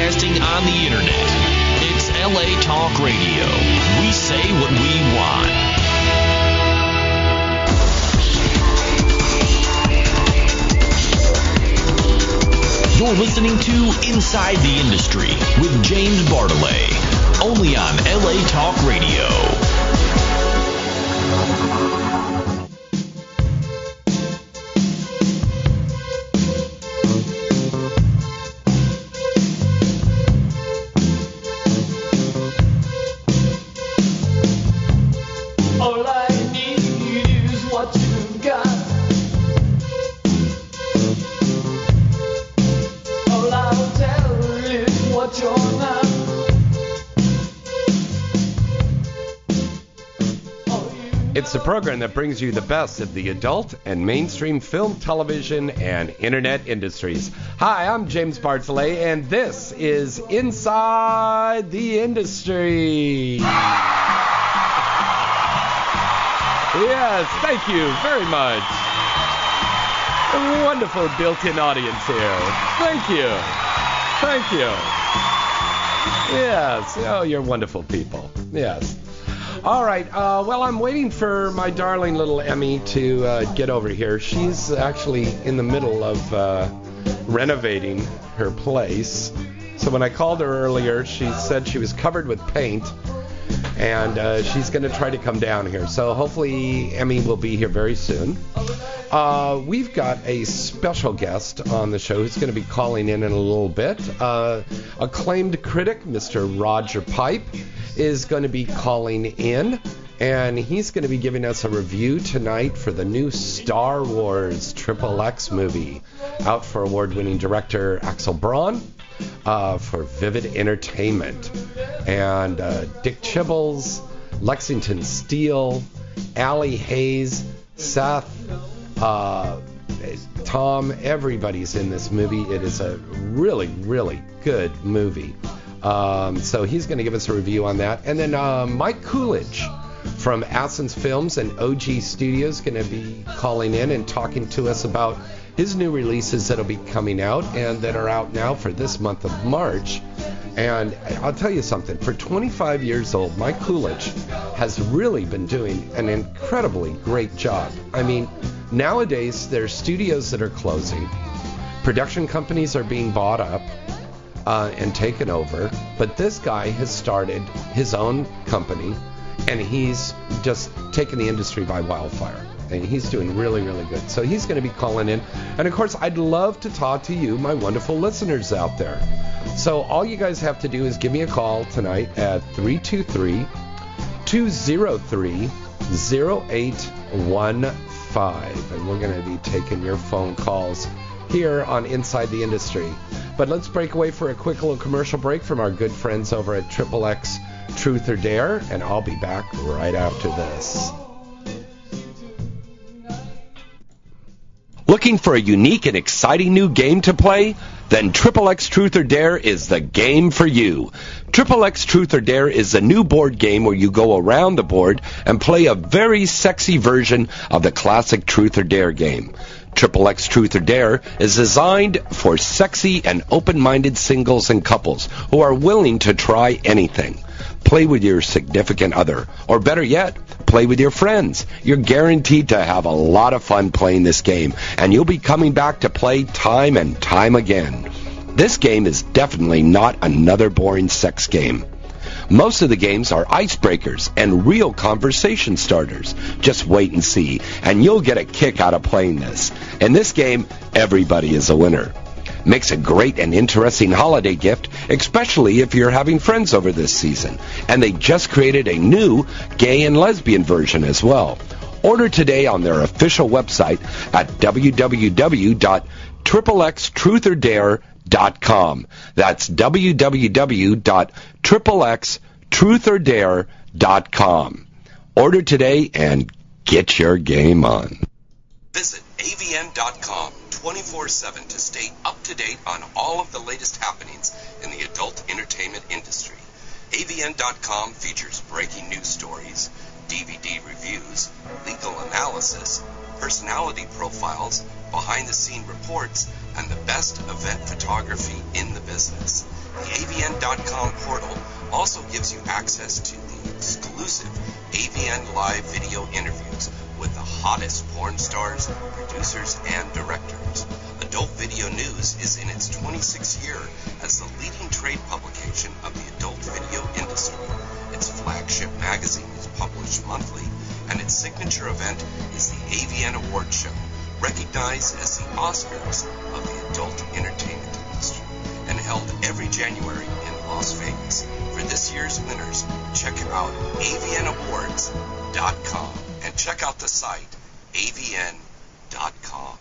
broadcasting on the internet. It's LA Talk Radio. We say what we want. You're listening to Inside the Industry with James Bartolet, only on LA Talk Radio. It's the program that brings you the best of the adult and mainstream film, television, and internet industries. Hi, I'm James Bartolet, and this is Inside the Industry. Yes, thank you very much. A wonderful built-in audience here. Thank you. Thank you. Yes. Oh, you're wonderful people. Yes. All right. Uh, well, I'm waiting for my darling little Emmy to uh, get over here. She's actually in the middle of uh, renovating her place. So when I called her earlier, she said she was covered with paint and uh, she's going to try to come down here. So hopefully Emmy will be here very soon. Uh, we've got a special guest on the show who's going to be calling in in a little bit. Uh, acclaimed critic, Mr. Roger Pipe, is going to be calling in. And he's going to be giving us a review tonight for the new Star Wars Triple X movie, out for award-winning director Axel Braun uh, for Vivid Entertainment. And uh, Dick Chibbles, Lexington Steele, Allie Haze, Seth, uh, Tom, everybody's in this movie. It is a really, really good movie. Um, so he's going to give us a review on that. And then uh, Mike Coolidge from Assens Films and OG Studios going to be calling in and talking to us about his new releases that'll be coming out and that are out now for this month of March. And I'll tell you something, for 25 years old, Mike Coolidge has really been doing an incredibly great job. I mean, nowadays there's studios that are closing, production companies are being bought up uh, and taken over, but this guy has started his own company and he's just taken the industry by wildfire. And he's doing really, really good. So he's going to be calling in. And of course, I'd love to talk to you, my wonderful listeners out there. So all you guys have to do is give me a call tonight at 323 203 0815. And we're going to be taking your phone calls here on Inside the Industry. But let's break away for a quick little commercial break from our good friends over at Triple X Truth or Dare, and I'll be back right after this. Looking for a unique and exciting new game to play? Then Triple X Truth or Dare is the game for you. Triple X Truth or Dare is a new board game where you go around the board and play a very sexy version of the classic Truth or Dare game. Triple X Truth or Dare is designed for sexy and open-minded singles and couples who are willing to try anything. Play with your significant other, or better yet, play with your friends. You're guaranteed to have a lot of fun playing this game, and you'll be coming back to play time and time again. This game is definitely not another boring sex game. Most of the games are icebreakers and real conversation starters. Just wait and see, and you'll get a kick out of playing this. In this game, everybody is a winner. Makes a great and interesting holiday gift, especially if you're having friends over this season. And they just created a new gay and lesbian version as well. Order today on their official website at www.triplextruthordare.com. That's www.triplextruthordare.com. Order today and get your game on. Visit avn.com 24-7 to stay up to date on all of the latest happenings in the adult entertainment industry. avn.com features breaking news stories, DVD reviews, legal analysis, personality profiles, behind-the-scene reports, and the best event photography in the business. The AVN.com portal also gives you access to the exclusive AVN Live video interviews the hottest porn stars, producers, and directors. Adult Video News is in its 26th year as the leading trade publication of the adult video industry. Its flagship magazine is published monthly, and its signature event is the AVN Award Show, recognized as the Oscars of the adult entertainment industry, and held every January in Las Vegas. For this year's winners, check out avnawards.com and check out the site avn.com.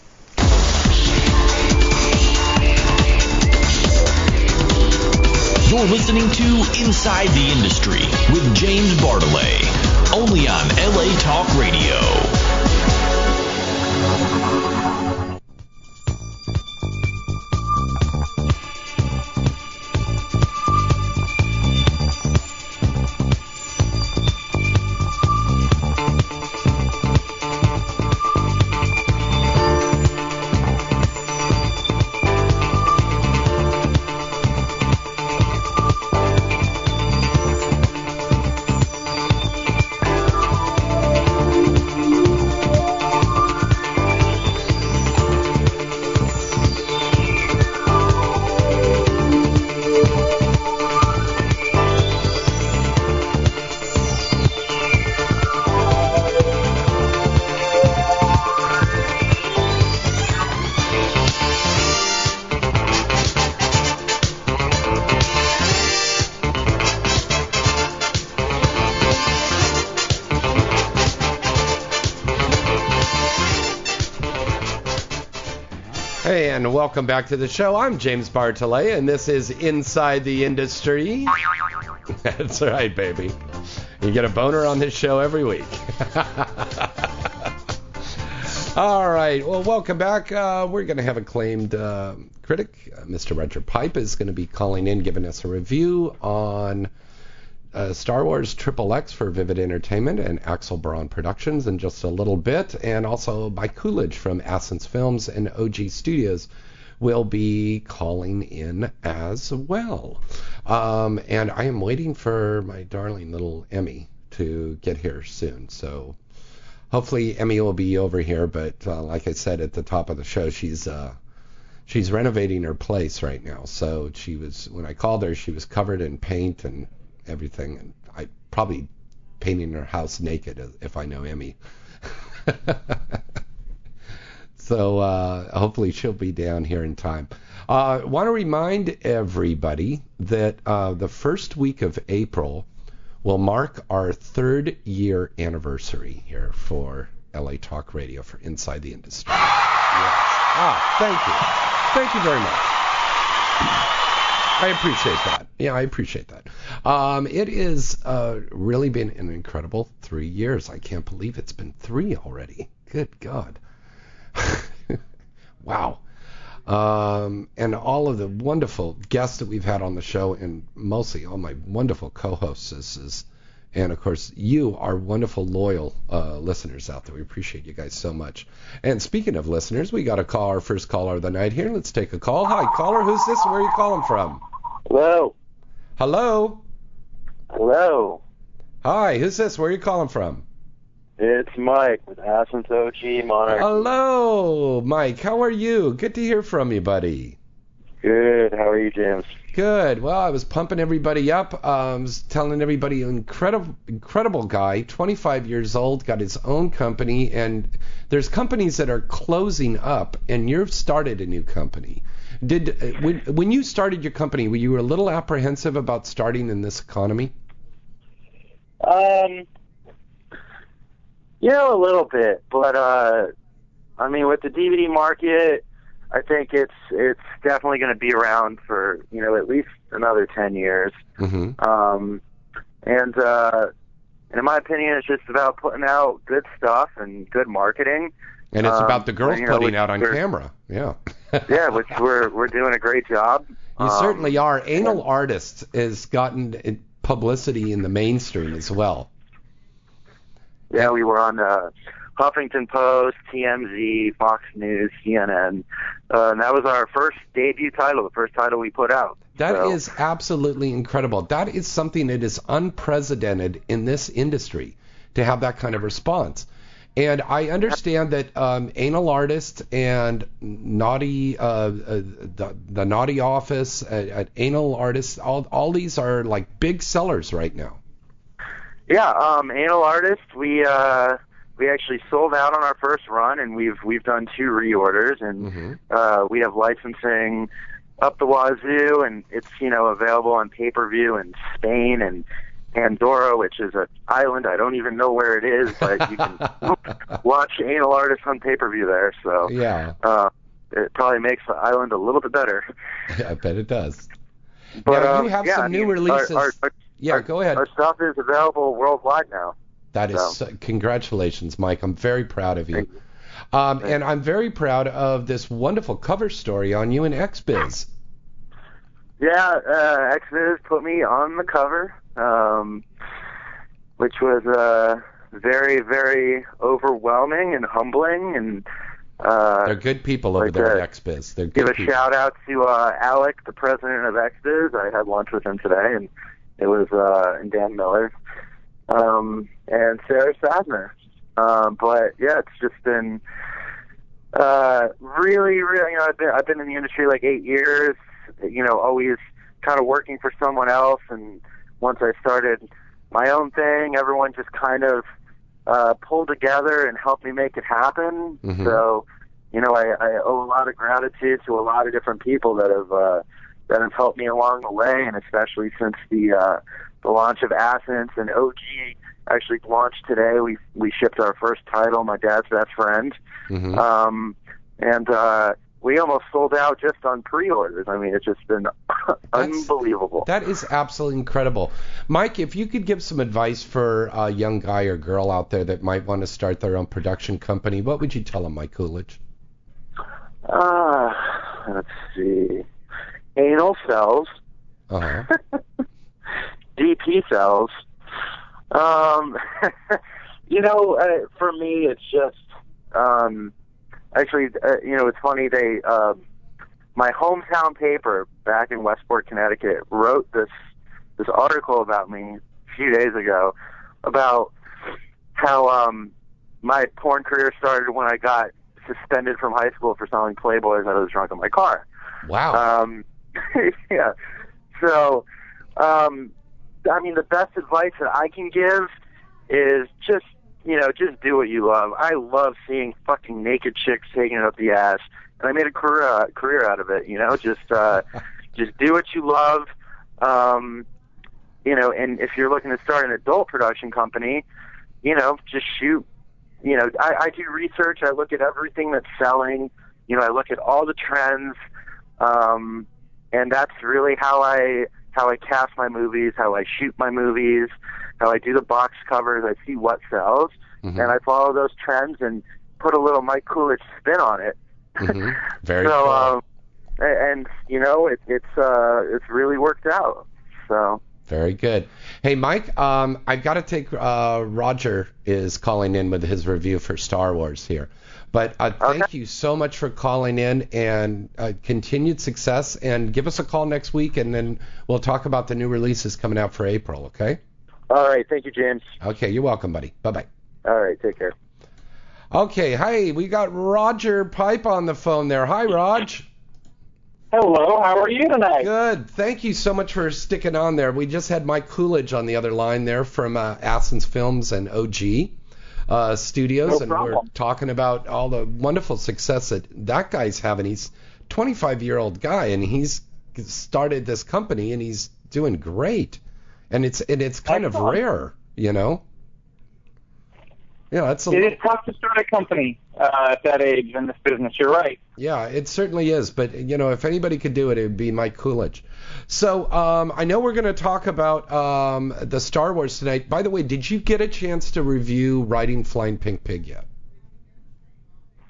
You're listening to Inside the Industry with James Bartolet, only on LA Talk Radio. Welcome back to the show. I'm James Bartolet, and this is Inside the Industry. That's right, baby. You get a boner on this show every week. All right. Well, welcome back. Uh, we're going to have acclaimed uh, critic, uh, Mr. Roger Pipe, is going to be calling in, giving us a review on uh, Star Wars Triple X for Vivid Entertainment and Axel Braun Productions in just a little bit, and also by Coolidge from Assens Films and OG Studios will be calling in as well. Um, and I am waiting for my darling little Emmy to get here soon. So hopefully Emmy will be over here. But uh, like I said at the top of the show, she's uh, she's renovating her place right now. So she was when I called her, she was covered in paint and everything, and I probably painting her house naked if I know Emmy. so uh, hopefully she'll be down here in time. I uh, want to remind everybody that uh, the first week of April will mark our third year anniversary here for LA Talk Radio for Inside the Industry. Yes. Ah, thank you. Thank you very much. I appreciate that. Yeah, I appreciate that. Um, it has uh, really been an incredible three years. I can't believe it's been three already. Good God. wow. Um, and all of the wonderful guests that we've had on the show, and mostly all my wonderful co-hosts, and of course you, our wonderful loyal uh, listeners out there. We appreciate you guys so much. And speaking of listeners, we got to call our first caller of the night here. Let's take a call. Hi, caller. Who's this? Where are you calling from? Hello. Hello. Hello. Hi, who's this? Where are you calling from? It's Mike with OG Monarch. Hello, Mike. How are you? Good to hear from you, buddy. Good. How are you, James? Good. Well, I was pumping everybody up. Um, was telling everybody, incredible, incredible guy, 25 years old, got his own company, and there's companies that are closing up, and you've started a new company. Did uh, when when you started your company, were you a little apprehensive about starting in this economy? Um, you know, a little bit, but uh, I mean, with the DVD market, I think it's it's definitely going to be around for you know at least another ten years. Mm-hmm. Um, and uh, and in my opinion, it's just about putting out good stuff and good marketing. And it's Um, about the girls you know, putting out on camera. Yeah. yeah, which we're we're doing a great job. You Um, certainly are. Anal artists has gotten publicity in the mainstream as well. Yeah, we were on uh, Huffington Post, TMZ, Fox News, CNN, uh, and that was our first debut title, the first title we put out. That So- is absolutely incredible. That is something that is unprecedented in this industry to have that kind of response. And I understand that um, Anal Artist and Naughty, uh, uh, the, the Naughty Office, uh, uh, Anal Artist, all, all these are like big sellers right now. Yeah, um, Anal Artist, we uh, we actually sold out on our first run, and we've we've done two reorders, and Mhm. uh, we have licensing up the wazoo, and it's you know available on pay per view in Spain and Pandora, which is an island I don't even know where it is, but you can watch Anal Artist on pay per view there. So Yeah, uh, it probably makes the island a little bit better. I bet it does. But Now, um, you have yeah, some I new mean, our- releases. Our, our, Yeah, our- go ahead. Our stuff is available worldwide now. That is So- congratulations, Mike. I'm very proud of you. You. Um, and I'm very proud of this wonderful cover story on you and XBiz. Yeah, uh, XBiz put me on the cover, um, which was uh, very, very overwhelming and humbling. And uh, They're good people over like there at XBiz. They're give a people. shout out to uh, Alec, the president of XBiz. I had lunch with him today, and it was uh, and Dan Miller um, and Sarah Sadner. Um, but yeah, it's just been uh, really, really. You know, I've been I've been in the industry like eight years. You know, always kind of working for someone else, and once I started my own thing, everyone just kind of uh, pulled together and helped me make it happen. Mhm. So, you know, I, I owe a lot of gratitude to a lot of different people that have uh, that have helped me along the way, and especially since the uh, the launch of Ascens and OG actually launched today. We we shipped our first title, My Dad's Best Friend, Mhm. um, and uh, we almost sold out just on pre-orders. I mean, it's just been unbelievable. That is absolutely incredible. Mike, if you could give some advice for a young guy or girl out there that might want to start their own production company, what would you tell them, Mike Coolidge? Uh, let's see. Anal cells, Uh-huh. DP cells. Um, you know, uh, for me, it's just um, actually, uh, you know, it's funny. They, uh, my hometown paper back in Westport, Connecticut, wrote this this article about me a few days ago about how um, my porn career started when I got suspended from high school for selling Playboys out of the trunk of my car. Wow. Um, yeah. So, um, I mean, the best advice that I can give is just, you know, just do what you love. I love seeing fucking naked chicks taking it up the ass, and I made a career uh, career out of it. You know, just uh, just do what you love. Um, you know, and if you're looking to start an adult production company, you know, just shoot. You know, I, I do research. I look at everything that's selling. You know, I look at all the trends um, and that's really how I how I cast my movies, how I shoot my movies, how I do the box covers. I see what sells, Mhm. and I follow those trends and put a little Mike Coolidge spin on it. Mhm. Very so, cool. um, and you know, it, it's uh, it's really worked out. So, Very good. Hey, Mike, um, I've got to take. Uh, Roger is calling in with his review for Star Wars here. But uh, thank you so much for calling in and uh, continued success. And give us a call next week, and then we'll talk about the new releases coming out for April. Okay? all right, thank you, James. Okay. You're welcome, buddy. Bye bye. All right, take care. Okay. Hi, we got Roger Pipe on the phone there. Hi, Rog. Hello, how are you tonight? Good. Thank you so much for sticking on there. We just had Mike Coolidge on the other line there from uh, Athens Films and OG uh, Studios, No and we're talking about all the wonderful success that that guy's having. He's 25 year old guy, and he's started this company, and he's doing great. And it's and it's kind of Excellent. rare, you know. Yeah, it's a It little, is tough to start a company uh, at that age in this business. You're right. Yeah, it certainly is. But you know, if anybody could do it, it would be Mike Coolidge. So um, I know we're going to talk about um, the Star Wars tonight. By the way, did you get a chance to review Riding Flying Pink Pig yet?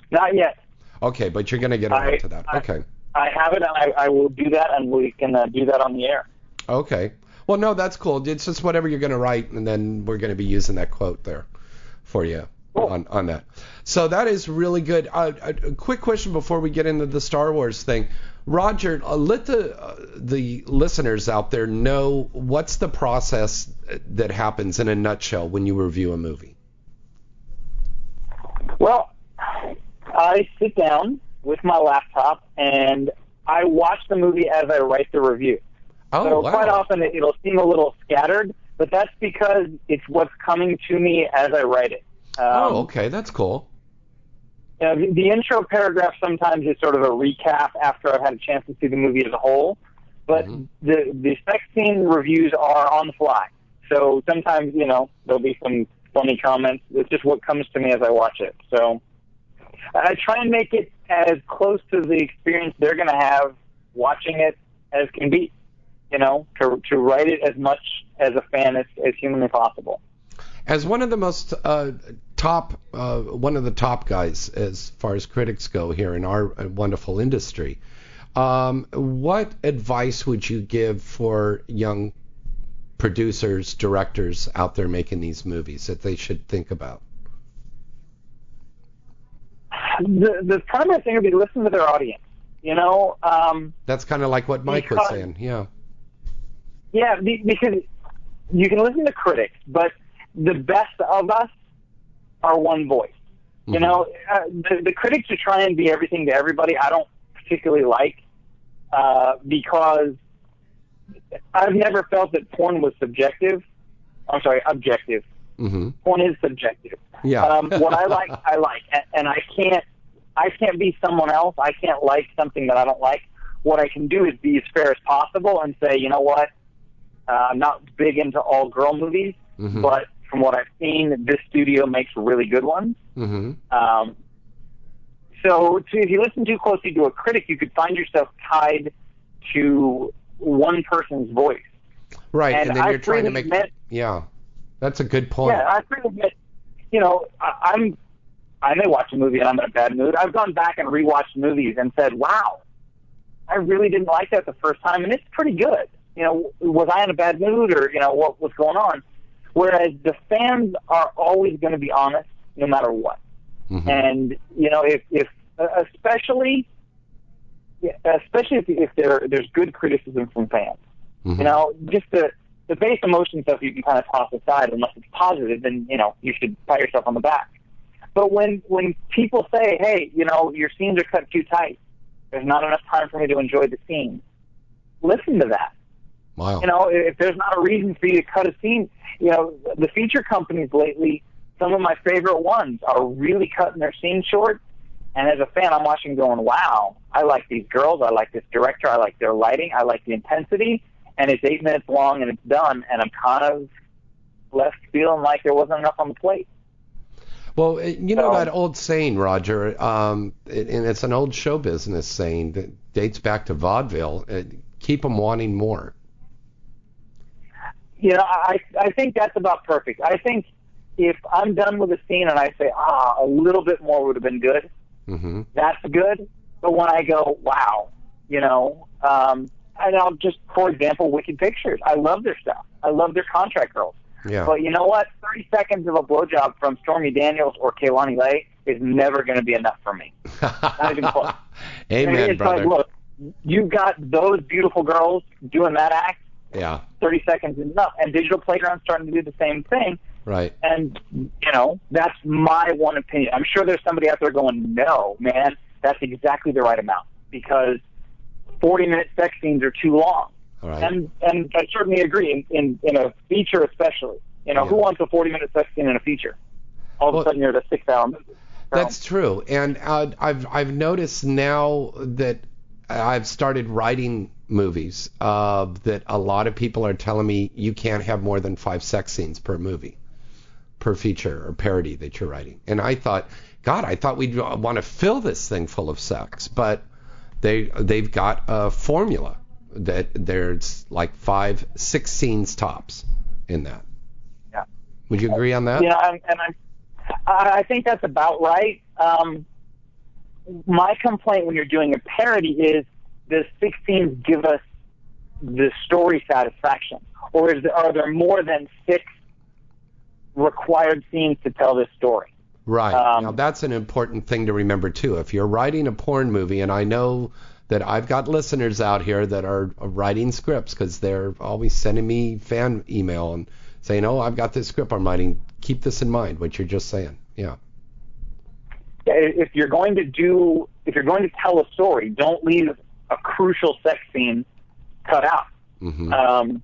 Not yet. Okay, but you're going to get around I- to that. I- Okay. I have it, and I, I will do that, and we can uh, do that on the air. Okay. Well, no, that's cool. It's just whatever you're going to write, and then we're going to be using that quote there for you Cool. on on that. So that is really good. Uh, a, a quick question before we get into the Star Wars thing. Roger, uh, let the uh, the listeners out there know what's the process that happens in a nutshell when you review a movie. Well, I sit down with my laptop and I watch the movie as I write the review. Oh, so wow. quite often it, it'll seem a little scattered, but that's because it's what's coming to me as I write it. Um, oh, okay, that's cool. Know, the, the intro paragraph sometimes is sort of a recap after I've had a chance to see the movie as a whole, but Mhm. the the sex scene reviews are on the fly. So sometimes you know there'll be some funny comments. It's just what comes to me as I watch it. So I try and make it as close to the experience they're going to have watching it as can be. You know, to to write it as much as a fan as, as humanly possible. As one of the most uh, top, uh, one of the top guys as far as critics go here in our uh, wonderful industry, um, what advice would you give for young producers, directors out there making these movies that they should think about? The the primary thing would be listen to their audience. You know, um, That's kind of like what Mike was saying. Yeah. Yeah, be- because you can listen to critics, but the best of us are one voice. You Mhm. know, uh, the, the critics who try and be everything to everybody, I don't particularly like uh, because I've never felt that porn was subjective. I'm sorry, objective. hmm Porn is subjective. Yeah. Um, what I like, I like, and, and I can't, I can't be someone else. I can't like something that I don't like. What I can do is be as fair as possible and say, you know what, uh, I'm not big into all girl movies, Mhm. but from what I've seen, this studio makes really good ones. hmm Um, so to, if you listen too closely to a critic, you could find yourself tied to one person's voice. Right, and, and then I you're trying to make. admit- yeah, that's a good point. Yeah, I freely admit, you know, I, I'm, I may watch a movie and I'm in a bad mood. I've gone back and rewatched movies and said, wow, I really didn't like that the first time, and it's pretty good. You know, was I in a bad mood or, you know, what was going on? Whereas the fans are always going to be honest no matter what. Mhm. And, you know, if, if uh, especially, especially if, if there, there's good criticism from fans. Mhm. You know, just the the base emotion stuff you can kind of toss aside unless it's positive, then you know you should pat yourself on the back. But when when people say, "Hey, you know, your scenes are cut too tight. There's not enough time for me to enjoy the scene," listen to that. Wow. You know, if there's not a reason for you to cut a scene, you know, the feature companies lately, some of my favorite ones are really cutting their scenes short. And as a fan, I'm watching going, wow, I like these girls. I like this director. I like their lighting. I like the intensity. And it's eight minutes long and it's done. And I'm kind of left feeling like there wasn't enough on the plate. Well, uh, you know So- that old saying, Roger, um, and it's an old show business saying that dates back to vaudeville. Uh, keep them wanting more. You know, I I think that's about perfect. I think if I'm done with a scene and I say, ah, a little bit more would have been good, hmm that's good. But when I go, wow, you know, um, and I'll just, for example, Wicked Pictures. I love their stuff. I love their contract girls. Yeah. But you know what? 30 seconds of a blowjob from Stormy Daniels or Kaylani Lei is never going to be enough for me. Not even close. Amen, brother. like, look, you've got those beautiful girls doing that act. Yeah. 30 seconds is enough. And Digital Playground's starting to do the same thing. Right. And, you know, that's my one opinion. I'm sure there's somebody out there going, no, man, that's exactly the right amount because 40 minute sex scenes are too long. Right. And, and I certainly agree in, in, in a feature especially. You know, Yeah. who wants a 40 minute sex scene in a feature? All of a sudden you're at a six hour movie. That's true, and uh, I've I've noticed now that I've started writing movies uh, that a lot of people are telling me you can't have more than five sex scenes per movie, per feature or parody that you're writing. And I thought, God, I thought we'd want to fill this thing full of sex, but they they've got a formula that there's like five, six scenes tops in that. Yeah. Would you agree on that? Yeah, and, and I, I think that's about right. Um, my complaint when you're doing a parody is the 16s give us the story satisfaction, or is there, are there more than six required scenes to tell this story? Right. Um, now that's an important thing to remember too. If you're writing a porn movie, and I know that I've got listeners out here that are writing scripts because they're always sending me fan email and saying, "Oh, I've got this script I'm writing. Keep this in mind." What you're just saying, yeah. If you're going to do, if you're going to tell a story, don't leave a crucial sex scene cut out. Mm-hmm. Um,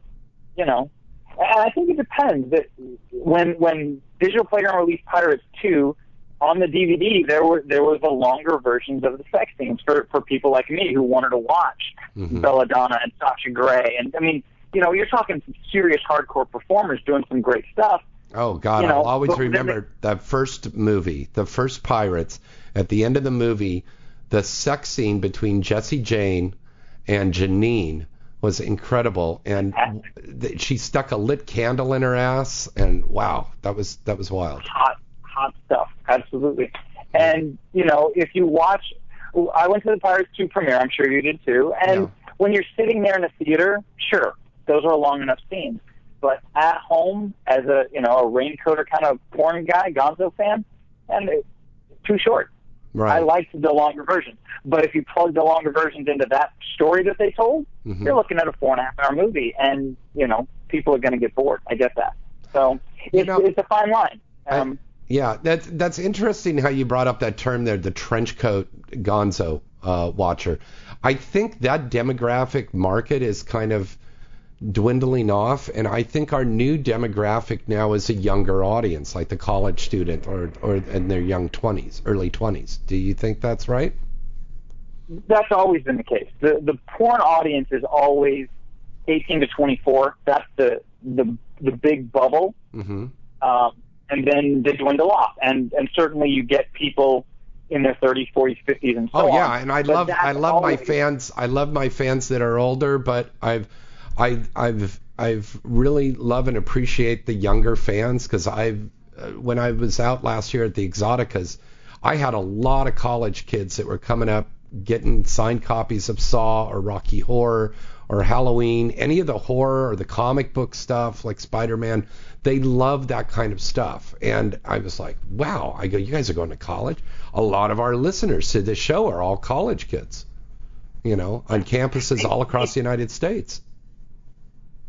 you know, and I think it depends. That when when Digital Playground released Pirates Two, on the DVD there were there was the longer versions of the sex scenes for for people like me who wanted to watch Mhm. Belladonna and Sasha Grey, and I mean, you know, you're talking some serious hardcore performers doing some great stuff. Oh God, You know, I'll always remember that first movie, the first Pirates. At the end of the movie, the sex scene between Jesse Jane and Janine was incredible, and th- she stuck a lit candle in her ass, and wow, that was that was wild. hot, hot stuff. Absolutely. And you know, if you watch, I went to the Pirates Two premiere. I'm sure you did too. And Yeah. when you're sitting there in a theater, sure, those are long enough scenes. But at home, as a you know a raincoater kind of porn guy, Gonzo fan, and it's too short. Right. I liked the longer versions. But if you plug the longer versions into that story that they told, Mhm. you're looking at a four and a half hour movie, and you know people are going to get bored. I get that. So You it's know, it's a fine line. I- Um, Yeah, that's that's interesting how you brought up that term there, the trench coat gonzo uh, watcher. I think that demographic market is kind of dwindling off, and I think our new demographic now is a younger audience, like the college student or or in their young 20s, early 20s. Do you think that's right? that's always been the case. The the porn audience is always 18 to 24. That's the the the big bubble, Mm-hmm. um, and then they dwindle off. And and certainly you get people in their 30s, 40s, 50s, and so on. Oh on. yeah, and I But love I love my fans. I love my fans that are older, but I've I I've I've really love and appreciate the younger fans because I've uh, when I was out last year at the Exxxoticas, I had a lot of college kids that were coming up getting signed copies of Saw or Rocky Horror or Halloween, any of the horror or the comic book stuff like Spider-Man. They love that kind of stuff. And I was like, wow, I go, you guys are going to college? A lot of our listeners to this show are all college kids, you know, on campuses all across the United States.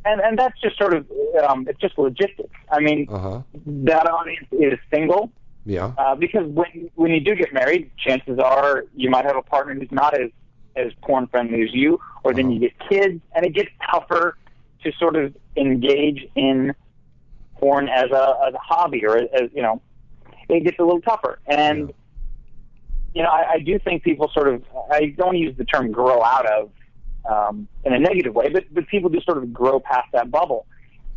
And and that's just sort of um, it's just logistics. I mean, Uh huh. that audience is single Yeah. uh, because when when you do get married, chances are you might have a partner who's not as as porn friendly as you, or then Uh-huh. you get kids, and it gets tougher to sort of engage in porn as a as a hobby or as you know, it gets a little tougher. And Yeah. you know, I, I do think people sort of I don't use the term grow out of um, in a negative way, but but people just sort of grow past that bubble.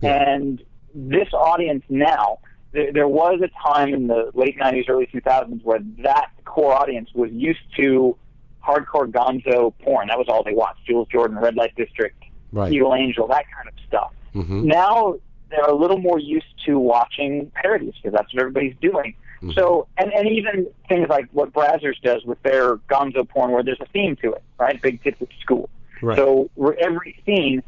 Yeah. And this audience now, there, there was a time in the late 90s, early 2000s where that core audience was used to hardcore gonzo porn. That was all they watched. Jules Jordan, Red Light District, Right. Evil Angel, that kind of stuff. hmm Now they're a little more used to watching parodies because that's what everybody's doing. Mhm. So, and, and even things like what Brazzers does with their gonzo porn where there's a theme to it, right? Big tits at school. Right. So every scene,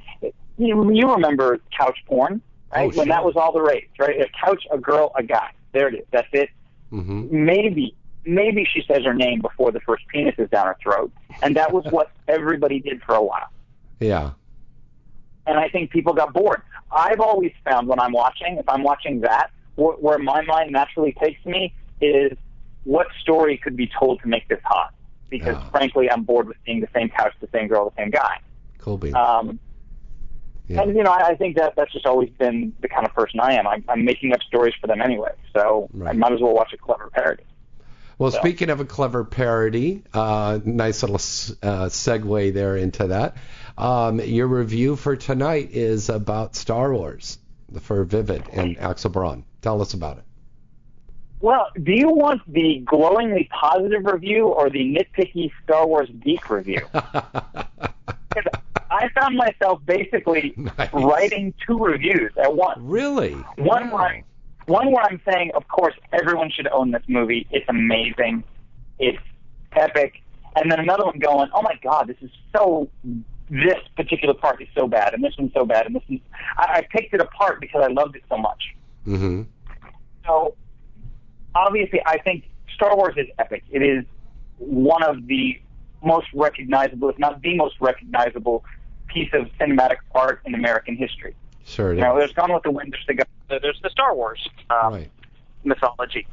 you, you remember couch porn, right? Oh, When sure. that was all the rage, right? A couch, a girl, a guy. There it is. That's it. hmm Maybe, maybe she says her name before the first penis is down her throat, and that was what everybody did for a while. Yeah. And I think people got bored. I've always found when I'm watching, if I'm watching that, wh- where my mind naturally takes me is what story could be told to make this hot. Because Yeah. frankly, I'm bored with seeing the same couch, the same girl, the same guy. Cool beans. Um, yeah. And you know, I, I think that that's just always been the kind of person I am. I'm, I'm making up stories for them anyway, so I might as well watch a clever parody. Well, So- speaking of a clever parody, uh, nice little s- uh, segue there into that. Um, your review for tonight is about Star Wars for Vivid and Axel Braun. Tell us about it. Well, do you want the glowingly positive review or the nitpicky Star Wars geek review? I found myself basically Nice. writing two reviews at once. really? One where I'm, one where I'm saying, of course, everyone should own this movie. It's amazing. It's epic. And then another one going, oh my god, this is so. This particular part is so bad, and this one's so bad, and this is. I, I picked it apart because I loved it so much. Mm-hmm. So, obviously, I think Star Wars is epic. It is one of the most recognizable, if not the most recognizable piece of cinematic art in American history. Sure it You know, there's Gone with the Wind, there's the, there's the Star Wars um, Right. mythology.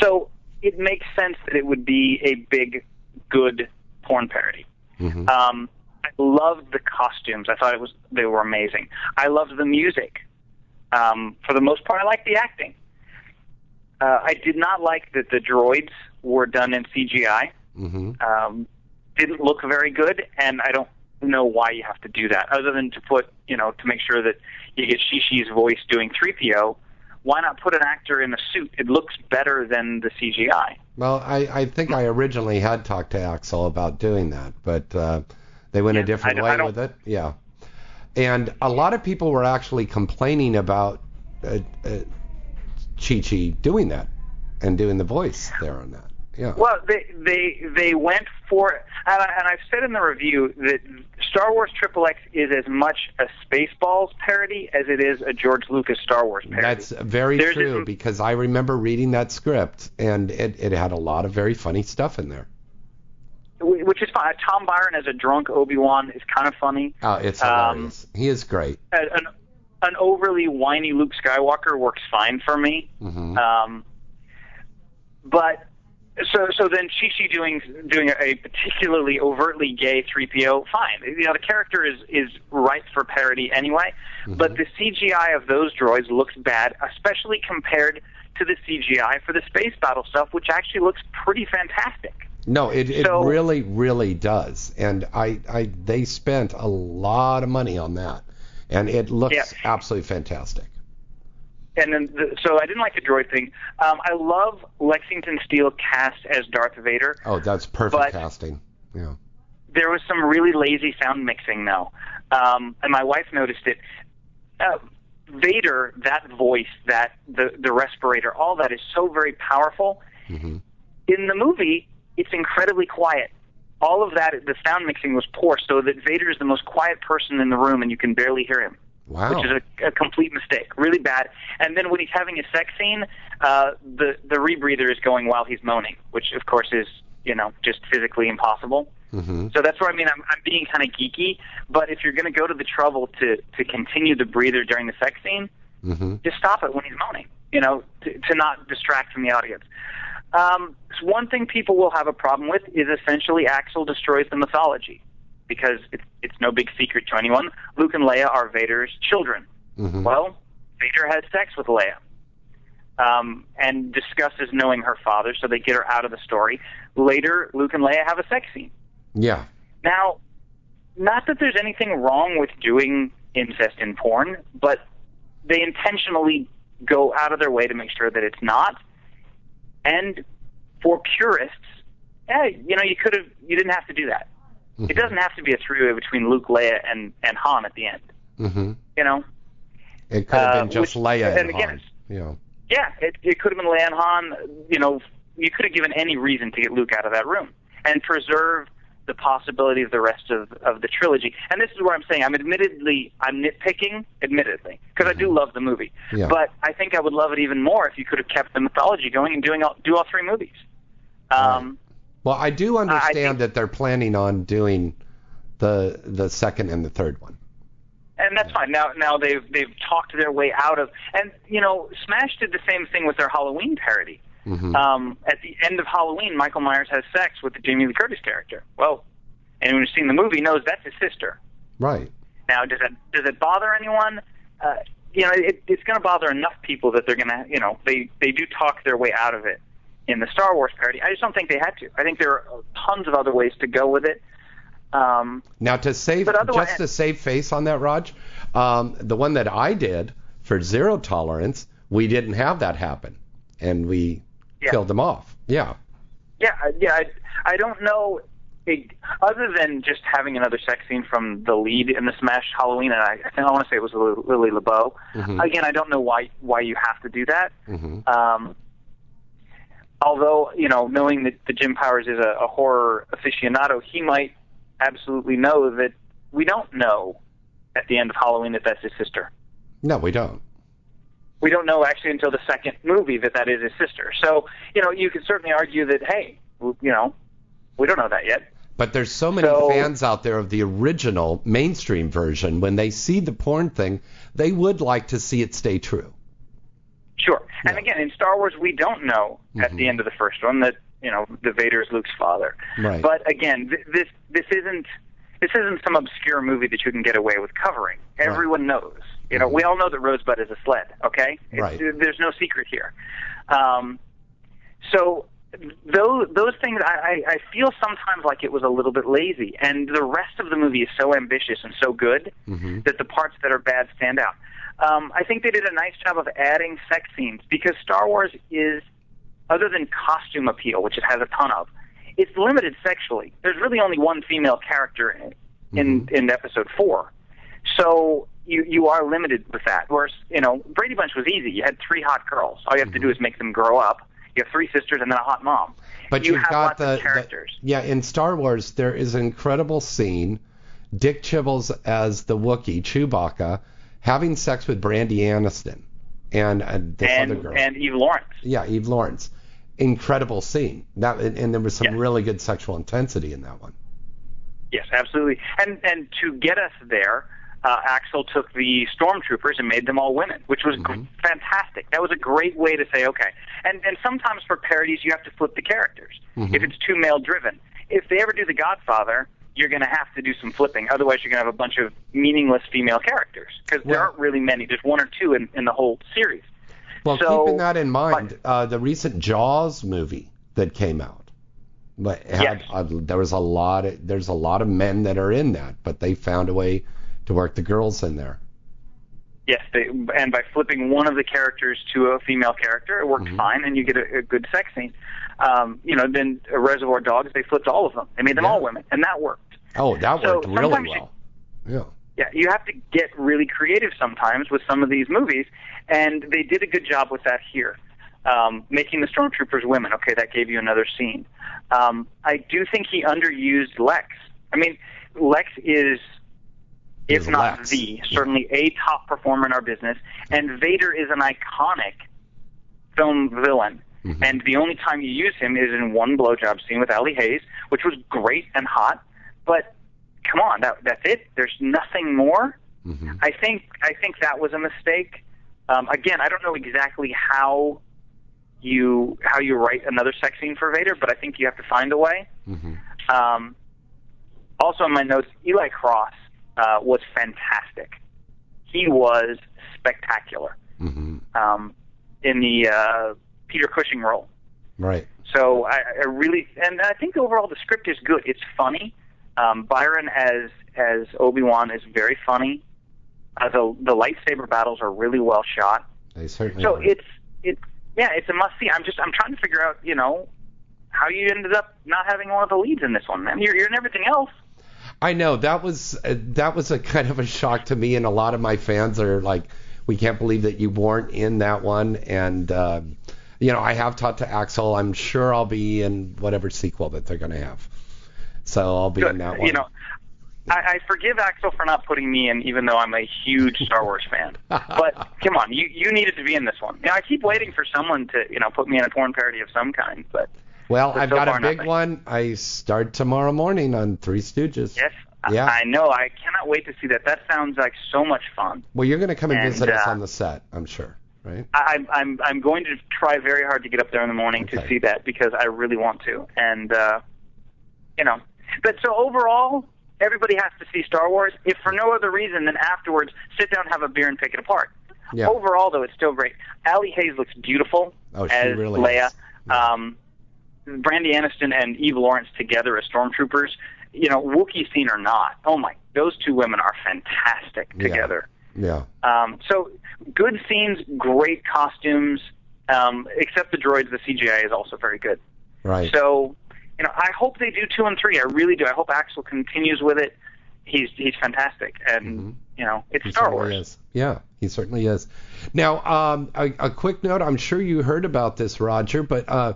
So it makes sense that it would be a big, good porn parody. Mhm. Um, I loved the costumes. I thought it was they were amazing. I loved the music. Um, for the most part, I liked the acting. Uh, I did not like that the droids were done in CGI. Mhm. Um, didn't look very good, and I don't know why you have to do that, other than to put, you know, to make sure that you get Chi Chi's voice doing 3PO. Why not put an actor in a suit? It looks better than the CGI. Well, I, I think I originally had talked to Axel about doing that, but uh, they went a different way with it. Yeah. And a lot of people were actually complaining about uh, uh, Chi Chi doing that and doing the voice there on that. Yeah. Well, they they they went for, and, I, and I've said in the review that Star Wars Triple X is as much a Spaceballs parody as it is a George Lucas Star Wars parody. That's very There's true because I remember reading that script and it, it had a lot of very funny stuff in there. Which is fine. Tom Byron as a drunk Obi Wan is kind of funny. Oh, it's Um, hilarious. he is great. An an overly whiny Luke Skywalker works fine for me. hmm Um, but so so then Chi doing doing a particularly overtly gay 3PO, fine. You know the character is is ripe for parody anyway. But the CGI of those droids looks bad, especially compared to the CGI for the space battle stuff, which actually looks pretty fantastic. No, it, it So- really, really does. And I, I, they spent a lot of money on that, and it looks Yeah. absolutely fantastic. and then the, so I didn't like the droid thing. Um, I love Lexington Steele cast as Darth Vader. Oh, that's perfect casting. Yeah. There was some really lazy sound mixing though, um, and my wife noticed it. Uh, Vader, that voice, that the the respirator, all that is so very powerful. hmm In the movie, it's incredibly quiet. All of that, the sound mixing was poor, so that Vader is the most quiet person in the room, and you can barely hear him. Wow. which is a, a complete mistake, really bad. And then when he's having a sex scene, uh, the the rebreather is going while he's moaning, which of course is you know just physically impossible. Mm-hmm. So that's what I mean. I'm, I'm being kind of geeky, but if you're going to go to the trouble to to continue the breather during the sex scene, hmm just stop it when he's moaning. You know, to, to not distract from the audience. Um, so one thing people will have a problem with is essentially Axel destroys the mythology, because it's it's no big secret to anyone. Luke and Leia are Vader's children. hmm Well, Vader has sex with Leia. Um, and discusses knowing her father, so they get her out of the story. Later, Luke and Leia have a sex scene. Yeah. Now, not that there's anything wrong with doing incest in porn, but they intentionally go out of their way to make sure that it's not. And for purists, yeah, you know, you could have, you didn't have to do that. It doesn't have to be a three-way between Luke, Leia, and and Han at the end. hmm You know, It could have Uh, been just which- Leia and, and again, Han. You know. Yeah, it, it could have been Leia and Han. You know, you could have given any reason to get Luke out of that room and preserve the possibility of the rest of, of the trilogy. And this is where I'm saying I'm admittedly I'm nitpicking, admittedly, because I do love the movie. Yeah. But I think I would love it even more if you could have kept the mythology going and doing all, do all three movies. Um, Well, I do understand think- that they're planning on doing the the second and the third one. and that's fine. Now, now they've they've talked their way out of, and you know, Smash did the same thing with their Halloween parody. Hmm Um, at the end of Halloween, Michael Myers has sex with the Jamie Lee Curtis character. Well, anyone who's seen the movie knows that's his sister. Right. Now, does it does it bother anyone? Uh, you know, it, it's going to bother enough people that they're going to, you know, they they do talk their way out of it in the Star Wars parody. I just don't think they had to. I think there are tons of other ways to go with it. Um, Now to save just to save face on that, Rog, um, the one that I did for zero tolerance, we didn't have that happen, and we Yeah. killed them off. Yeah. Yeah, I- yeah. I, I don't know. It, other than just having another sex scene from the lead in the Smash Halloween, and I, I think I want to say it was Lily LaBeau. Mhm. Again, I don't know why why you have to do that. hmm Um, although you know, knowing that, that Jim Powers is a, a horror aficionado, he might absolutely know that we don't know at the end of Halloween that that's his sister. No, we don't. We don't know actually until the second movie that that is his sister. So, you know, you could certainly argue that, hey, you know, we don't know that yet. But there's so many So- fans out there of the original mainstream version. When they see the porn thing, they would like to see it stay true. Sure. And again, in Star Wars, we don't know at Mhm. the end of the first one that you know the Vader is Luke's father. Right. But again, th- this this isn't this isn't some obscure movie that you can get away with covering. Everyone knows. You know, we all know that Rosebud is a sled. Okay. It's- Right. There's no secret here. Um, so those those things, I, I feel sometimes like it was a little bit lazy, and the rest of the movie is so ambitious and so good hmm that the parts that are bad stand out. Um, I think they did a nice job of adding sex scenes because Star Wars is, other than costume appeal, which it has a ton of, it's limited sexually. There's really only one female character in in, in Episode Four, so you you are limited with that. Whereas you know Brady Bunch was easy. You had three hot girls. All you have to do is make them grow up. You have three sisters and then a hot mom. But you you've have got lots the, of the- yeah in Star Wars there is an incredible scene. Dick Chibbles as the Wookiee Chewbacca having sex with Brandy Aniston and uh, this other girl. and Eve Lawrence. yeah, Eve Lawrence. Incredible scene. That and, and there was some Yeah. really good sexual intensity in that one. Yes, absolutely. And and to get us there, uh, Axel took the stormtroopers and made them all women, which was gr- fantastic. That was a great way to say okay. And and sometimes for parodies you have to flip the characters if it's too male driven. If they ever do The Godfather, you're going to have to do some flipping. Otherwise, you're going to have a bunch of meaningless female characters because there aren't really many. There's one or two in, in the whole series. Well, So- keeping that in mind, uh, the recent Jaws movie that came out, but had, Yes. uh, there was a lot. Of, there's a lot of men that are in that, but they found a way to work the girls in there. Yes, they, and by flipping one of the characters to a female character, it worked Mhm. fine, and you get a, a good sex scene. Um, you know, then uh, Reservoir Dogs, they flipped all of them. They made them Yeah. all women, and that worked. Oh, that So worked really sometimes you- well. Yeah. Yeah, you have to get really creative sometimes with some of these movies, and they did a good job with that here. Um, making the stormtroopers women, okay, that gave you another scene. Um, I do think he underused Lex. I mean, Lex is, if not Lex. the, certainly a top performer in our business, and Vader is an iconic film villain. Mhm. And the only time you use him is in one blowjob scene with Allie Haze, which was great and hot. But come on, that that's it. There's nothing more. Mhm. I think I think that was a mistake. Um, again, I don't know exactly how you how you write another sex scene for Vader, but I think you have to find a way. Mhm. Um, also, in my notes, Eli Cross uh, was fantastic. He was spectacular Mhm. um, in the uh, Peter Cushing role. Right. So I, I really, and I think overall the script is good. It's funny. Um, Byron as as Obi Wan is very funny. Uh, the the lightsaber battles are really well shot. They certainly. So were. it's it's yeah, it's a must see. I'm just I'm trying to figure out you know how you ended up not having one of the leads in this one, man. You're, you're in everything else. I know that was uh, that was a kind of a shock to me, and a lot of my fans are like, "We can't believe that you weren't in that one." And uh, you know, I have talked to Axel. I'm sure I'll be in whatever sequel that they're going to have. So I'll be in that one. You know, I, I forgive Axel for not putting me in, even though I'm a huge Star Wars fan. But come on, you you needed to be in this one. You know, I keep waiting for someone to you know put me in a porn parody of some kind, but well, I've so got a big nothing. one. I start tomorrow morning on Three Stooges. yes, Yeah. I, I know. I cannot wait to see that. That sounds like so much fun. Well, you're going to come and, And, visit us uh, on the set, I'm sure, right? I, I'm I'm I'm going to try very hard to get up there in the morning to see that because I really want to. And uh, you know, but so overall, everybody has to see Star Wars. If for no other reason than afterwards, sit down, have a beer, and pick it apart. Yeah. Overall, though, it's still great. Allie Haze looks beautiful Oh, she as really Leia. is. Yeah. Um, Brandy Aniston and Eve Lawrence together as stormtroopers. You know, Wookiee scene or not, oh my, those two women are fantastic together. Yeah. Um, so good scenes, great costumes. Um, except the droids, the CGI is also very good. Right. So, you know, I hope they do two and three. I really do. I hope Axel continues with it. He's he's fantastic, and Mhm. you know, it's He Star Wars. is. Yeah, he certainly is. Now, um, a, a quick note. I'm sure you heard about this, Roger, but uh,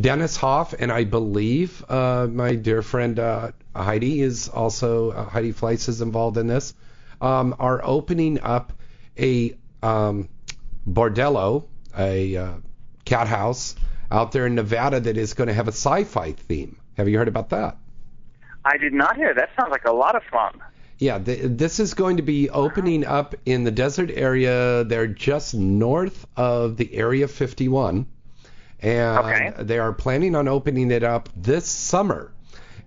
Dennis Hof and I believe uh, my dear friend uh, Heidi is also uh, Heidi Fleiss is involved in this. Um, are opening up a um, bordello, a uh, cat house out there in Nevada that is going to have a sci-fi theme. Have you heard about that? I did not hear. That sounds like a lot of fun. Yeah, th this is going to be opening up in the desert area. They're just north of the Area 51, and Okay. they are planning on opening it up this summer.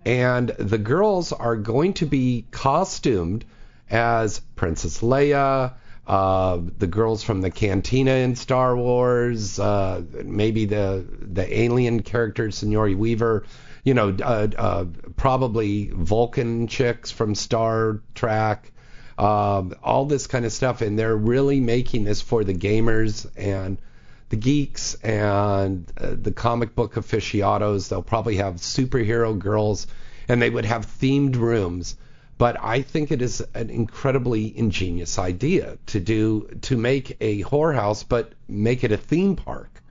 And the girls are going to be costumed as Princess Leia, uh, the girls from the Cantina in Star Wars, uh, maybe the the alien character Sigourney Weaver, you know, uh, uh, probably Vulcan chicks from Star Trek, um, all this kind of stuff, and they're really making this for the gamers and the geeks and uh, the comic book aficionados. They'll probably have superhero girls, and they would have themed rooms. But I think it is an incredibly ingenious idea to do to make a whorehouse, but make it a theme park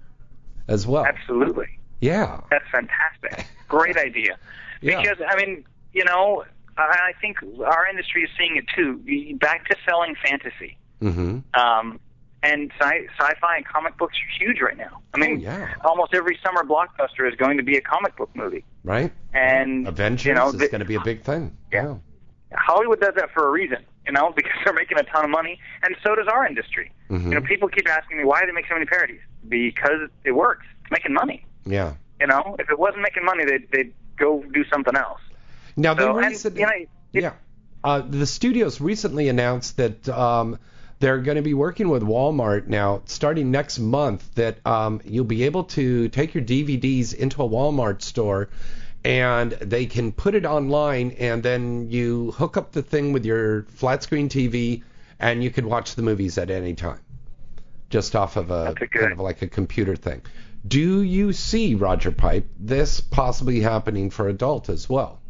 as well. Absolutely. Yeah. That's fantastic. Great idea. Yeah. Because I mean, you know, I I think our industry is seeing it too. Back to selling fantasy. Mm-hmm. Um, and sci- sci-fi and comic books are huge right now. I mean, Oh, yeah. almost every summer blockbuster is going to be a comic book movie. Right. And Avengers you know, is going to be a big thing. Yeah. Hollywood does that for a reason, you know, because they're making a ton of money, and so does our industry. Mhm. You know, people keep asking me why do they make so many parodies? Because it works. It's making money. Yeah. You know, if it wasn't making money, they'd they'd go do something else. Now So, and, recently, you know, it- yeah, uh, the studios recently announced that um, they're going to be working with Walmart now, starting next month. That um, you'll be able to take your DVDs into a Walmart store, and they can put it online, and then you hook up the thing with your flat screen TV, and you can watch the movies at any time, just off of a a kind of like a computer thing. Do you see Roger Pipe this possibly happening for adult as well?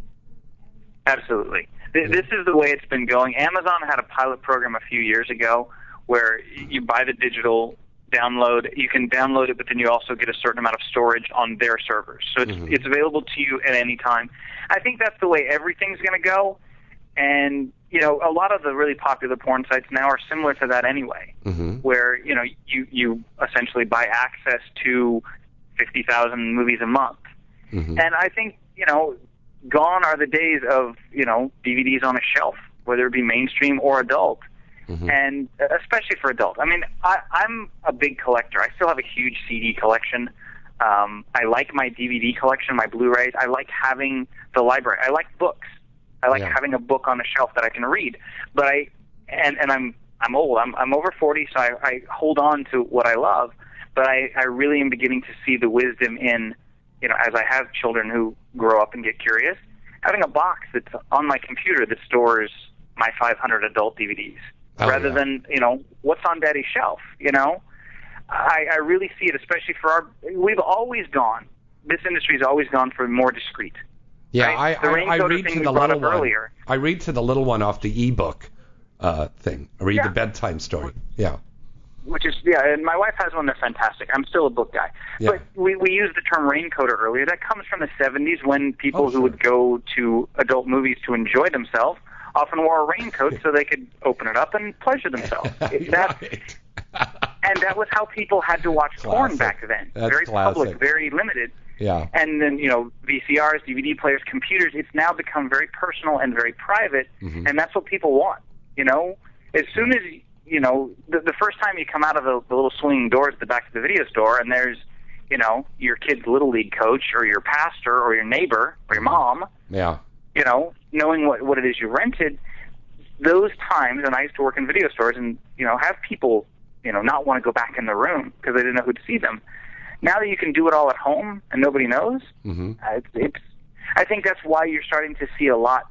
Absolutely. Th- This is the way it's been going. Amazon had a pilot program a few years ago where you buy the digital download. You can download it, but then you also get a certain amount of storage on their servers. So it's, Mhm. it's available to you at any time. I think that's the way everything's going to go. And, you know, a lot of the really popular porn sites now are similar to that anyway Mm-hmm. where you know you you essentially buy access to fifty thousand movies a month. Mm-hmm. And I think you know, gone are the days of you know DVDs on a shelf, whether it be mainstream or adult, Mhm. and uh, especially for adult. I mean, I, I'm a big collector. I still have a huge CD collection. Um, I like my DVD collection, my Blu-rays. I like having the library. I like books. I like Yeah. having a book on a shelf that I can read. But I and and I'm I'm old. I'm I'm over 40, so I, I hold on to what I love. But I I really am beginning to see the wisdom in you know as I have children who grow up and get curious, having a box that's on my computer that stores my 500 adult DVDs Oh, rather yeah. than you know what's on daddy's shelf you know I, I really see it especially for our we've always gone this industry's always gone for more discreet Yeah, right? I, I, I read to the little one. earlier. I read to the little one off the ebook uh, thing. I read Yeah. the bedtime story. Yeah. Which is yeah and my wife has one They're fantastic i'm still a book guy Yeah. but we we used the term raincoater earlier that comes from the 70s when people Oh, who sure. would go to adult movies to enjoy themselves often wore a raincoat so they could open it up and pleasure themselves that and that was how people had to watch porn back then. That's very classic. public, very limited. yeah. And then you know VCRs, DVD players, computers. It's now become very personal and very private, Mhm. and that's what people want. You know, as soon as you know the, the first time you come out of the, the little swinging doors at the back of the video store, and there's you know your kid's little league coach or your pastor or your neighbor or your mom. Yeah. You know, knowing what what it is you rented. Those times, and I used to work in video stores, and you know, have people, you know, not want to go back in the room because they didn't know who to see them. Now that you can do it all at home and nobody knows, hmm uh, it's, it's. I think that's why you're starting to see a lot,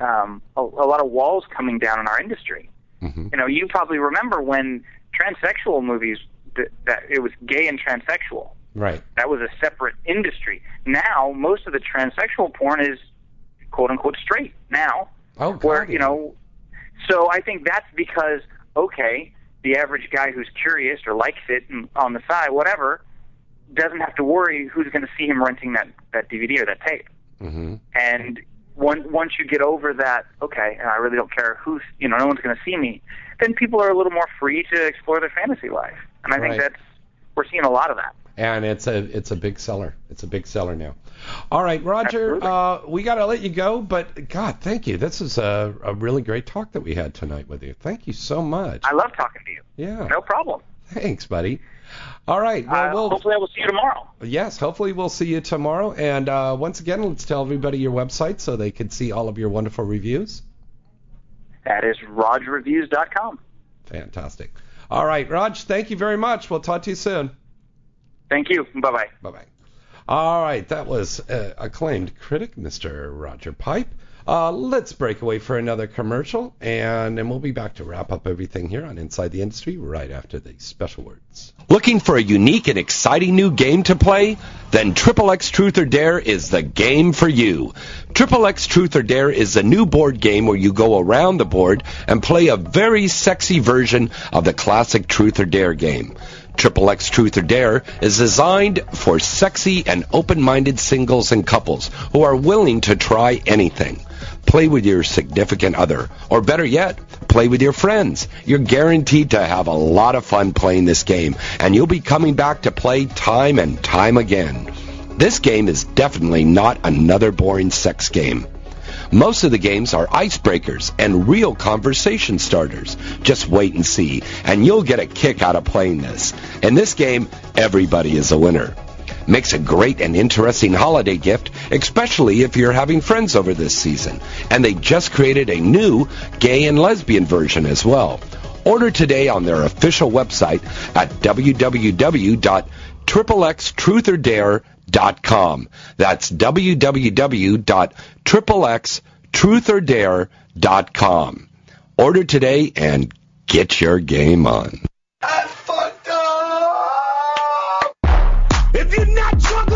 um, a, a lot of walls coming down in our industry. Hmm You know, you probably remember when transsexual movies that, that it was gay and transsexual. Right. That was a separate industry. Now, most of the transsexual porn is quote unquote straight now Oh, God. where you know so i think that's because okay the average guy who's curious or likes it and on the side whatever doesn't have to worry who's going to see him renting that that dvd or that tape hmm and once once you get over that okay and i really don't care who's you know no one's going to see me then people are a little more free to explore their fantasy life and i think Right. that's we're seeing a lot of that and it's a it's a big seller. It's a big seller now. All right, Roger, uh, we got to let you go, but God, thank you. This is a, a really great talk that we had tonight with you. Thank you so much. I love talking to you. Yeah, No problem. thanks, buddy. All right, well, Uh, we'll hopefully, I will see you tomorrow. yes, hopefully we'll see you tomorrow. And uh, once again, let's tell everybody your website so they can see all of your wonderful reviews. That is RogReviews.com. Fantastic. All right, Rog, thank you very much. We'll talk to you soon. Thank you. Bye bye. Bye bye. All right, that was uh, acclaimed critic, Mr. Roger Pipe. Uh, let's break away for another commercial, and then we'll be back to wrap up everything here on Inside the Industry right after these special words. Looking for a unique and exciting new game to play? Then Triple X Truth or Dare is the game for you. Triple X Truth or Dare is a new board game where you go around the board and play a very sexy version of the classic Truth or Dare game. Triple X Truth or Dare is designed for sexy and open-minded singles and couples who are willing to try anything. Play with your significant other, or better yet, play with your friends. You're guaranteed to have a lot of fun playing this game, and you'll be coming back to play time and time again. This game is definitely not another boring sex game. Most of the games are icebreakers and real conversation starters. Just wait and see, and you'll get a kick out of playing this. In this game, everybody is a winner. Makes a great and interesting holiday gift, especially if you're having friends over this season. And they just created a new gay and lesbian version as well. Order today on their official website at www.triplextruthordare.com. That's www.triplextruthordare.com. Order today and get your game on.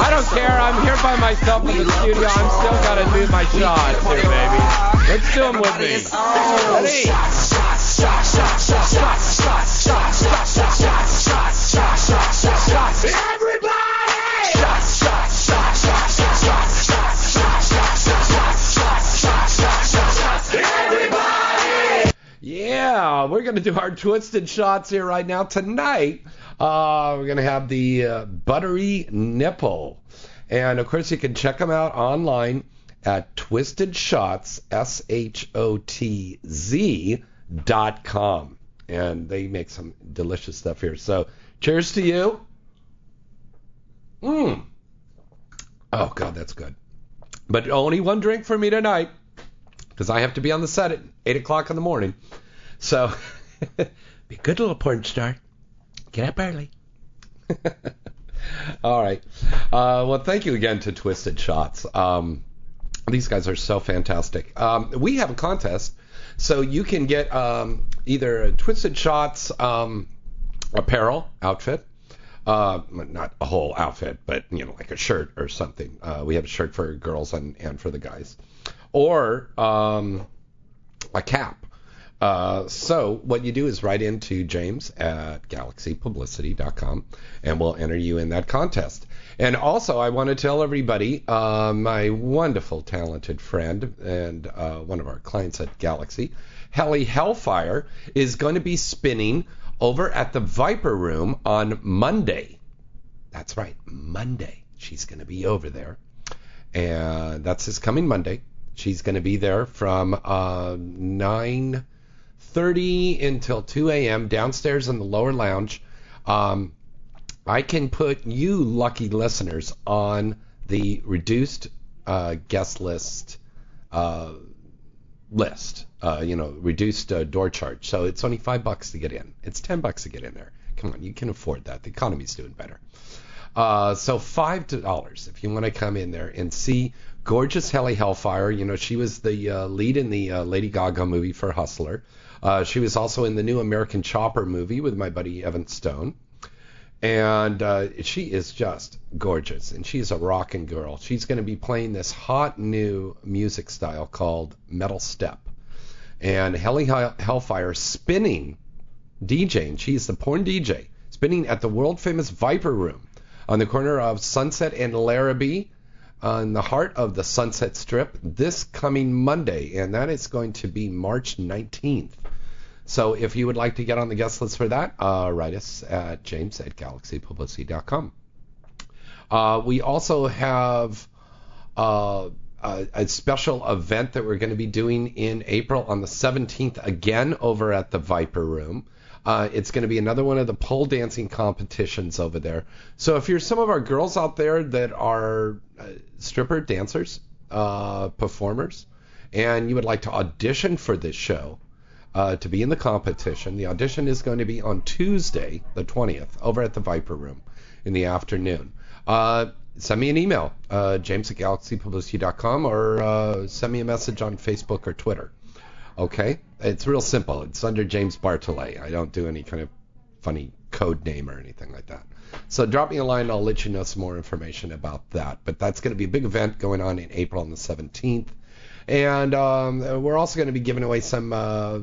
I don't care. I'm here by myself in the studio. I'm still got to do my shots here, baby. Let's do them with me. Ready? Yeah, we're going to do our twisted shots here right now. Tonight, uh, we're going to have the uh, buttery nipple. And of course, you can check them out online at Twisted Shotz, S H O T Z dot com. And they make some delicious stuff here. So, cheers to you. Mmm. Oh, God, that's good. But only one drink for me tonight because I have to be on the set at 8 o'clock in the morning. So, be a good little porn star. Get up early. All right. Uh, well, thank you again to Twisted Shotz. Um, these guys are so fantastic. Um, we have a contest, so you can get um, either a Twisted Shotz um, apparel outfit, uh, not a whole outfit, but you know, like a shirt or something. Uh, we have a shirt for girls and, and for the guys, or um, a cap. Uh, so what you do is write into James at galaxypublicity.com, and we'll enter you in that contest. And also, I want to tell everybody, uh, my wonderful, talented friend and uh, one of our clients at Galaxy, Helly Hellfire, is going to be spinning over at the Viper Room on Monday. That's right, Monday. She's going to be over there, and that's this coming Monday. She's going to be there from uh, 9:30 until 2 a.m. downstairs in the lower lounge. Um, I can put you lucky listeners on the reduced uh, guest list uh, list. Uh, you know, reduced uh, door charge. So it's only five bucks to get in. It's ten bucks to get in there. Come on, you can afford that. The economy's doing better. Uh, so five dollars if you want to come in there and see gorgeous Helly Hellfire. You know, she was the uh, lead in the uh, Lady Gaga movie for Hustler. Uh, she was also in the new American Chopper movie with my buddy Evan Stone. And uh, she is just gorgeous, and she's a rocking girl. She's going to be playing this hot new music style called metal step. And Helly Hellfire spinning DJing. She's the porn DJ spinning at the world famous Viper Room on the corner of Sunset and Larrabee in the heart of the Sunset Strip this coming Monday, and that is going to be March 19th. So if you would like to get on the guest list for that, uh, write us at james at galaxypublicity.com. Uh, we also have uh, a, a, special event that we're going to be doing in April on the 17th again over at the Viper Room. Uh, it's going to be another one of the pole dancing competitions over there. So if you're some of our girls out there that are uh, stripper dancers, uh, performers, and you would like to audition for this show, uh, to be in the competition. The audition is going to be on Tuesday, the 20th, over at the Viper Room in the afternoon. Uh, send me an email, uh, james at galaxypublicity.com, or send me a message on Facebook or Twitter. Okay? It's real simple. It's under James Bartholet. I don't do any kind of funny code name or anything like that. So drop me a line. I'll let you know some more information about that. But that's going to be a big event going on in April on the 17th. And um, we're also going to be giving away some uh,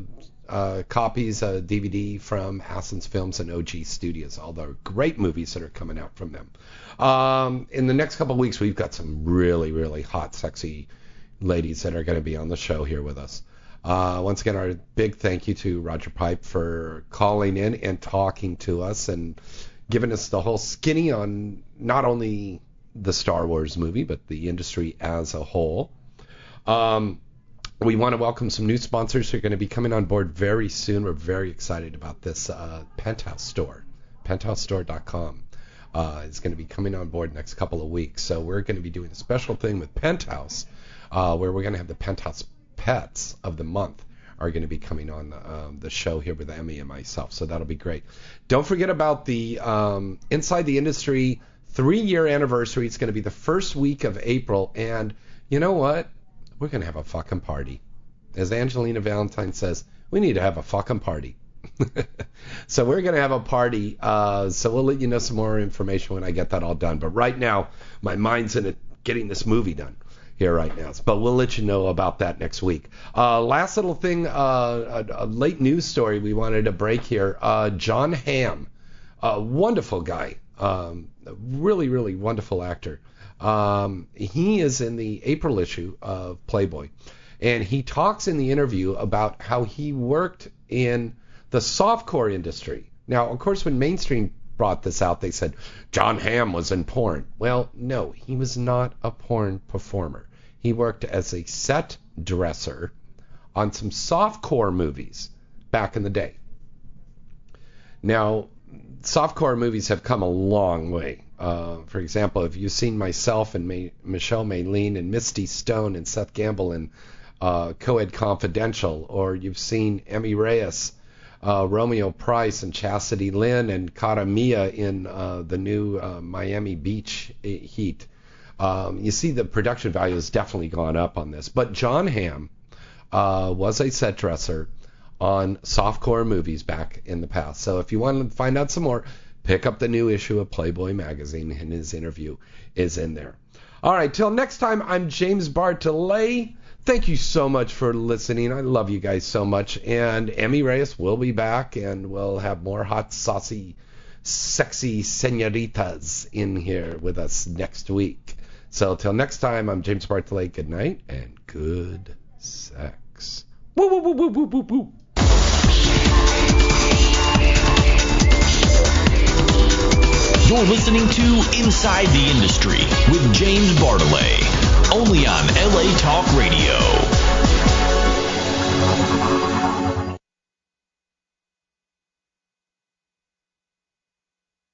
uh, copies, uh, DVD from Hassens Films and OG Studios. All the great movies that are coming out from them. Um, in the next couple of weeks, we've got some really, really hot, sexy ladies that are going to be on the show here with us. Uh, once again, our big thank you to Roger Pipe for calling in and talking to us and giving us the whole skinny on not only the Star Wars movie, but the industry as a whole. Um, we want to welcome some new sponsors who are going to be coming on board very soon. We're very excited about this uh, Penthouse Store, penthousestore.com. Uh, is going to be coming on board next couple of weeks. So we're going to be doing a special thing with Penthouse, uh, where we're going to have the Penthouse Pets of the month are going to be coming on um, the show here with Emmy and myself. So that'll be great. Don't forget about the um, Inside the Industry three year anniversary. It's going to be the first week of April. And you know what? we're going to have a fucking party. As Angelina Valentine says, we need to have a fucking party. so we're going to have a party. Uh, so we'll let you know some more information when I get that all done. But right now, my mind's in it, getting this movie done here right now. But we'll let you know about that next week. Uh, last little thing, uh, a, a, late news story we wanted to break here. Uh, Jon Hamm, a wonderful guy, um, really, really wonderful actor. Um, he is in the April issue of Playboy, and he talks in the interview about how he worked in the softcore industry. Now, of course, when mainstream brought this out, they said Jon Hamm was in porn. Well, no, he was not a porn performer. He worked as a set dresser on some softcore movies back in the day. Now, softcore movies have come a long way. Uh, for example, if you've seen myself and May, Michelle Maylene and Misty Stone and Seth Gamble in uh, Coed Confidential, or you've seen Emmy Reyes, uh, Romeo Price, and Chastity Lynn and Cara Mia in uh, the new uh, Miami Beach Heat, um, you see the production value has definitely gone up on this. But Jon Hamm uh, was a set dresser on softcore movies back in the past. So if you want to find out some more, pick up the new issue of Playboy magazine, and his interview is in there. All right, till next time, I'm James Bartholet. Thank you so much for listening. I love you guys so much. And Emmy Reyes will be back, and we'll have more hot, saucy, sexy senoritas in here with us next week. So till next time, I'm James Bartholet. Good night and good sex. Woo, woo, woo, woo, woo, woo. You're listening to Inside the Industry with James Bartholet, only on LA Talk Radio.